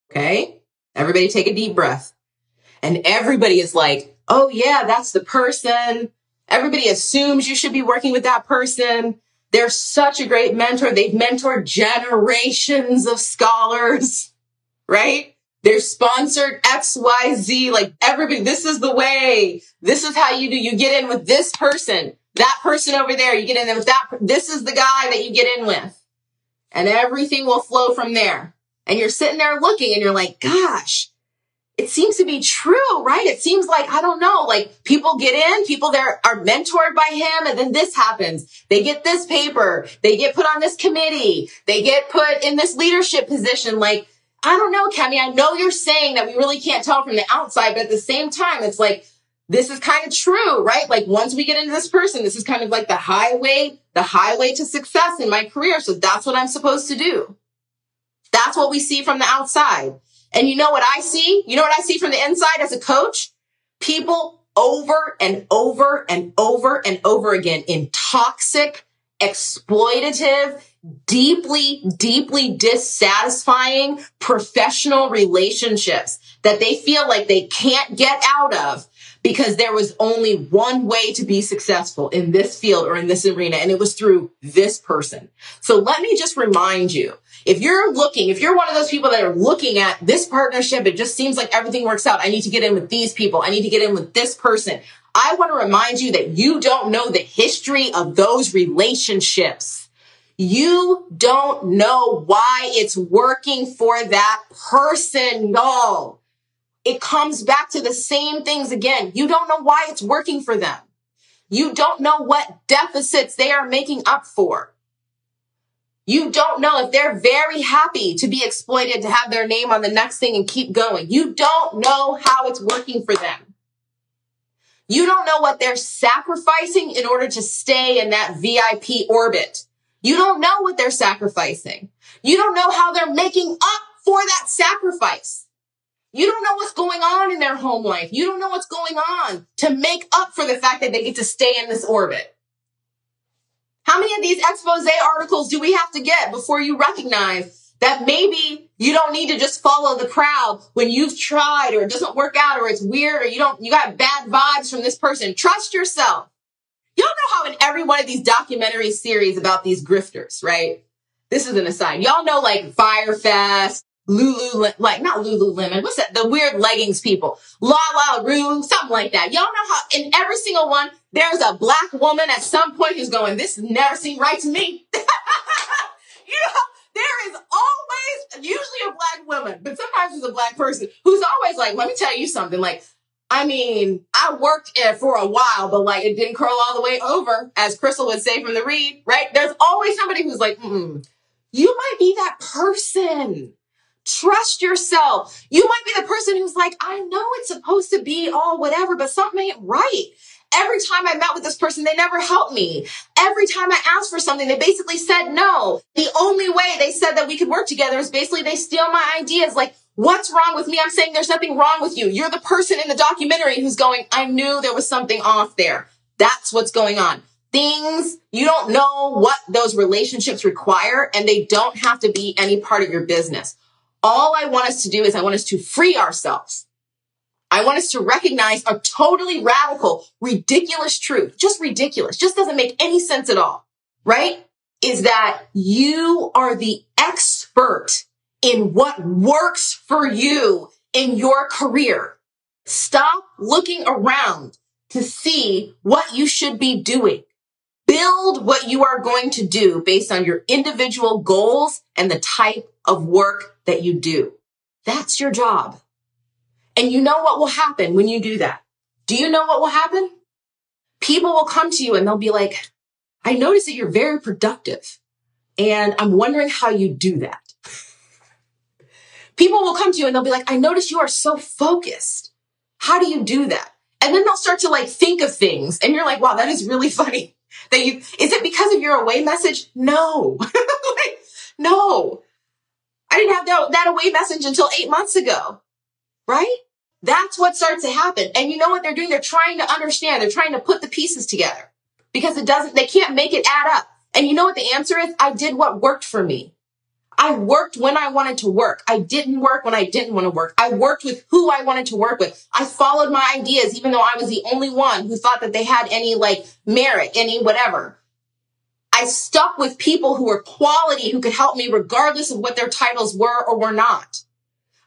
Okay. Everybody take a deep breath. And everybody is like, Oh yeah, that's the person. Everybody assumes you should be working with that person. They're such a great mentor. They've mentored generations of scholars, right? They're sponsored XYZ, like everybody, this is the way. This is how you do. You get in with this person, that person over there. You get in with that. This is the guy that you get in with and everything will flow from there. And you're sitting there looking and you're like, gosh, it seems to be true, right? It seems like, I don't know, like people get in, people there are mentored by him, and then this happens. They get this paper, they get put on this committee, they get put in this leadership position. Like, I don't know, Kemi. I know you're saying that we really can't tell from the outside, but at the same time, it's like this is kind of true, right? Like once we get into this person, this is kind of like the highway, the highway to success in my career. So that's what I'm supposed to do. That's what we see from the outside. And you know what I see? You know what I see from the inside as a coach? People over and over and over and over again in toxic, exploitative, deeply, deeply dissatisfying professional relationships that they feel like they can't get out of because there was only one way to be successful in this field or in this arena, and it was through this person. So let me just remind you if you're looking, if you're one of those people that are looking at this partnership, it just seems like everything works out. I need to get in with these people. I need to get in with this person. I want to remind you that you don't know the history of those relationships. You don't know why it's working for that person, y'all. It comes back to the same things again. You don't know why it's working for them. You don't know what deficits they are making up for. You don't know if they're very happy to be exploited, to have their name on the next thing and keep going. You don't know how it's working for them. You don't know what they're sacrificing in order to stay in that VIP orbit. You don't know what they're sacrificing. You don't know how they're making up for that sacrifice. You don't know what's going on in their home life. You don't know what's going on to make up for the fact that they get to stay in this orbit. How many of these expose articles do we have to get before you recognize that maybe you don't need to just follow the crowd when you've tried or it doesn't work out or it's weird or you don't, you got bad vibes from this person. Trust yourself. Y'all know how in every one of these documentary series about these grifters, right? This is an aside. Y'all know like Fyre Fest, Lulu, like not Lululemon. What's that? The weird leggings people. La La Rue, something like that. Y'all know how in every single one, there's a black woman at some point who's going, this never seemed right to me. you know, there is always usually a black woman, but sometimes there's a black person who's always like, let me tell you something. Like, I mean, I worked it for a while, but like it didn't curl all the way over, as Crissle would say from the read, right? There's always somebody who's like, mm, you might be that person Trust yourself. You might be the person who's like, I know it's supposed to be all whatever, but something ain't right. Every time I met with this person, they never helped me. Every time I asked for something, they basically said no. The only way they said that we could work together is basically they steal my ideas. Like, what's wrong with me? I'm saying there's nothing wrong with you. You're the person in the documentary who's going, I knew there was something off there. That's what's going on. Things you don't know what those relationships require, and they don't have to be any part of your business. All I want us to do is I want us to free ourselves. I want us to recognize a totally radical, ridiculous truth. Just ridiculous. Just doesn't make any sense at all. Right? Is that you are the expert in what works for you in your career. Stop looking around to see what you should be doing. Build what you are going to do based on your individual goals and the type of work that you do. That's your job. And you know what will happen when you do that. Do you know what will happen? People will come to you and they'll be like, I notice that you're very productive and I'm wondering how you do that. People will come to you and they'll be like, I notice you are so focused. How do you do that? And then they'll start to like think of things and you're like, wow, that is really funny that you, is it because of your away message? No, like, no, I didn't have that, that away message until eight months ago, right? That's what starts to happen. And you know what they're doing? They're trying to understand. They're trying to put the pieces together because it doesn't, they can't make it add up. And you know what the answer is? I did what worked for me. I worked when I wanted to work. I didn't work when I didn't want to work. I worked with who I wanted to work with. I followed my ideas, even though I was the only one who thought that they had any like merit, any whatever. I stuck with people who were quality, who could help me regardless of what their titles were or were not.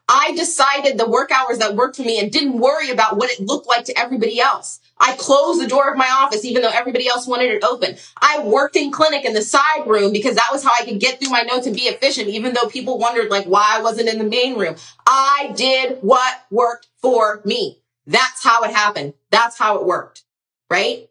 I decided the work hours that worked for me and didn't worry about what it looked like to everybody else. I closed the door of my office even though everybody else wanted it open. I worked in clinic in the side room because that was how I could get through my notes and be efficient even though people wondered like why I wasn't in the main room. I did what worked for me. That's how it happened. That's how it worked. Right?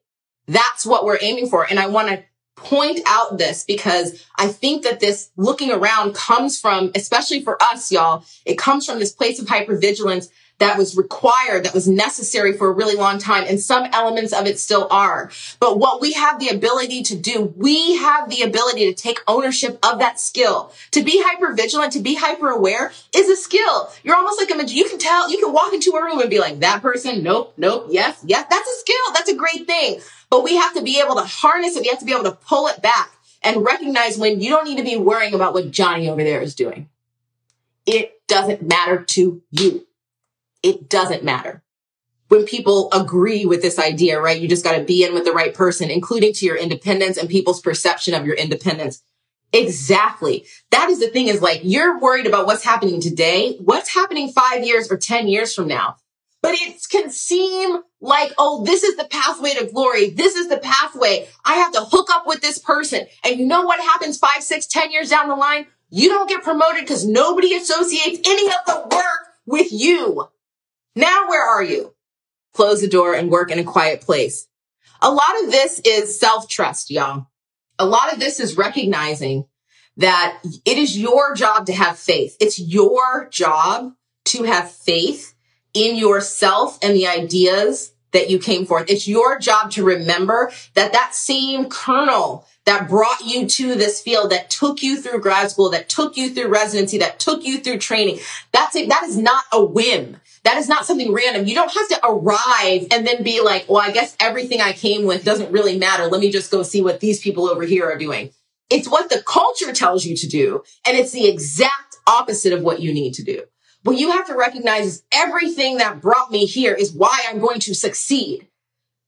That's what we're aiming for. And I want to point out this because I think that this looking around comes from, especially for us, y'all, it comes from this place of hypervigilance that was required, that was necessary for a really long time. And some elements of it still are. But what we have the ability to do, we have the ability to take ownership of that skill. To be hyper vigilant, to be hyper aware is a skill. You're almost like a, you can tell, you can walk into a room and be like, that person, nope, nope, yes, yes. That's a skill. That's a great thing. But we have to be able to harness it. We have to be able to pull it back and recognize when you don't need to be worrying about what Johnny over there is doing. It doesn't matter to you it doesn't matter. When people agree with this idea, right? You just got to be in with the right person, including to your independence and people's perception of your independence. Exactly. That is the thing is like, you're worried about what's happening today. What's happening five years or 10 years from now? But it can seem like, oh, this is the pathway to glory. This is the pathway. I have to hook up with this person. And you know what happens five, six, ten years down the line? You don't get promoted because nobody associates any of the work with you. Now where are you? Close the door and work in a quiet place. A lot of this is self-trust, y'all. A lot of this is recognizing that it is your job to have faith. It's your job to have faith in yourself and the ideas that you came forth. It's your job to remember that that same kernel that brought you to this field, that took you through grad school, that took you through residency, that took you through training, that's it. That is not a whim. That is not something random. You don't have to arrive and then be like, well, I guess everything I came with doesn't really matter. Let me just go see what these people over here are doing. It's what the culture tells you to do. And it's the exact opposite of what you need to do. What you have to recognize is everything that brought me here is why I'm going to succeed.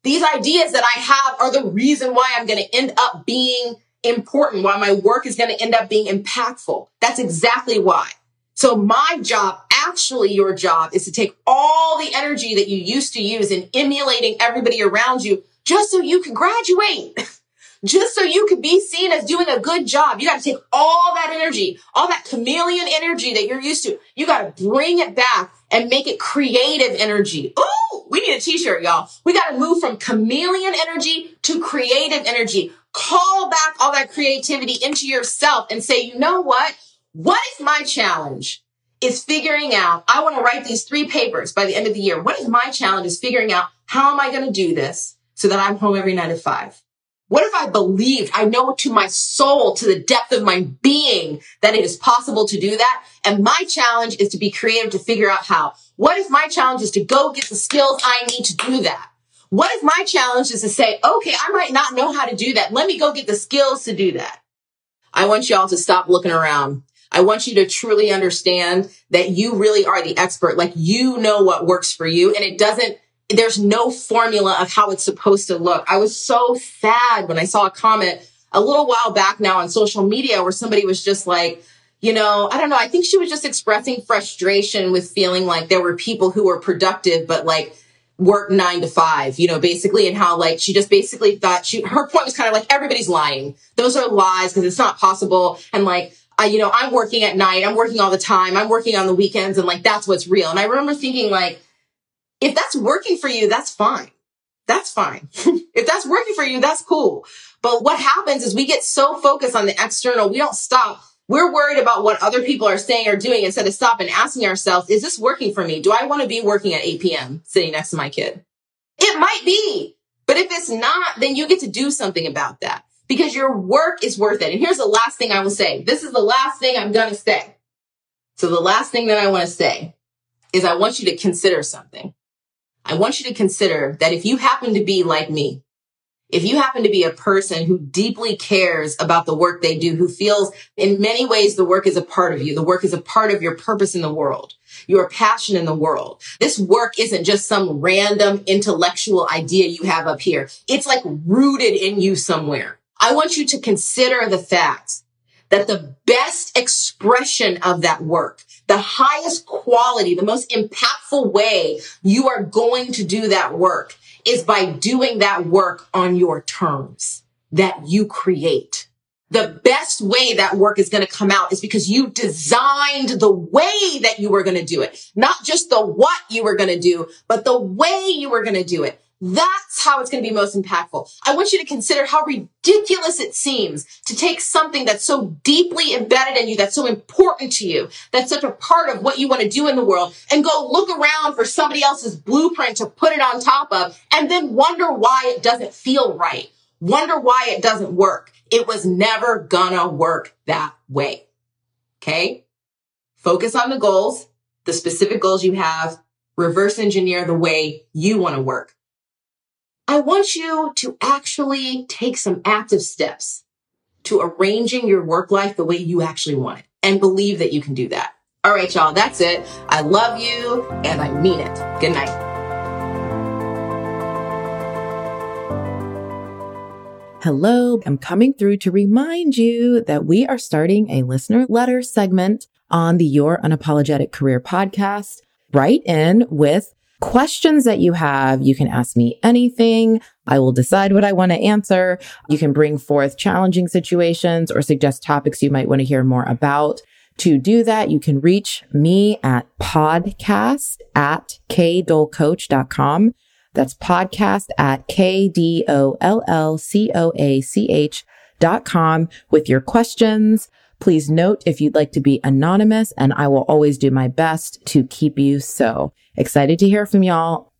These ideas that I have are the reason why I'm going to end up being important, why my work is going to end up being impactful. That's exactly why. So my job, actually your job is to take all the energy that you used to use in emulating everybody around you just so you can graduate. just so you could be seen as doing a good job. You got to take all that energy, all that chameleon energy that you're used to. You got to bring it back and make it creative energy. Ooh, we need a t-shirt, y'all. We got to move from chameleon energy to creative energy. Call back all that creativity into yourself and say, you know what? What is my challenge? Is figuring out, I want to write these three papers by the end of the year. What is my challenge is figuring out how am I going to do this so that I'm home every night at five? What if I believed, I know to my soul, to the depth of my being that it is possible to do that? And my challenge is to be creative to figure out how. What if my challenge is to go get the skills I need to do that? What if my challenge is to say, okay, I might not know how to do that. Let me go get the skills to do that. I want y'all to stop looking around I want you to truly understand that you really are the expert. Like you know what works for you and it doesn't, there's no formula of how it's supposed to look. I was so sad when I saw a comment a little while back now on social media where somebody was just like, you know, I don't know. I think she was just expressing frustration with feeling like there were people who were productive, but like work nine to five, you know, basically, and how like she just basically thought she, her point was kind of like everybody's lying. Those are lies because it's not possible. And like, I, you know, I'm working at night. I'm working all the time. I'm working on the weekends and like, that's what's real. And I remember thinking like, if that's working for you, that's fine. That's fine. if that's working for you, that's cool. But what happens is we get so focused on the external, we don't stop. We're worried about what other people are saying or doing instead of stopping and asking ourselves, is this working for me? Do I want to be working at 8 p.m. sitting next to my kid? It might be. But if it's not, then you get to do something about that because your work is worth it. And here's the last thing I will say. This is the last thing I'm going to say. So the last thing that I want to say is I want you to consider something. I want you to consider that if you happen to be like me, if you happen to be a person who deeply cares about the work they do, who feels in many ways the work is a part of you, the work is a part of your purpose in the world, your passion in the world. This work isn't just some random intellectual idea you have up here. It's like rooted in you somewhere. I want you to consider the fact that the best expression of that work, the highest quality, the most impactful way you are going to do that work is by doing that work on your terms that you create. The best way that work is going to come out is because you designed the way that you were going to do it. Not just the what you were going to do, but the way you were going to do it. That's how it's going to be most impactful. I want you to consider how ridiculous it seems to take something that's so deeply embedded in you, that's so important to you, that's such a part of what you want to do in the world, and go look around for somebody else's blueprint to put it on top of, and then wonder why it doesn't feel right. Wonder why it doesn't work. It was never gonna work that way. Okay? Focus on the goals, the specific goals you have, reverse engineer the way you want to work. I want you to actually take some active steps to arranging your work life the way you actually want it and believe that you can do that. All right, y'all, that's it. I love you and I mean it. Good night. Hello, I'm coming through to remind you that we are starting a listener letter segment on the Your Unapologetic Career podcast. Write in with questions that you have. You can ask me anything. I will decide what I want to answer. You can bring forth challenging situations or suggest topics you might want to hear more about. To do that, you can reach me at podcast at kdollcoach.com. That's podcast at K-D-O-L-L-C-O-A-C-H dot com with your questions. Please note if you'd like to be anonymous and I will always do my best to keep you so. Excited to hear from y'all.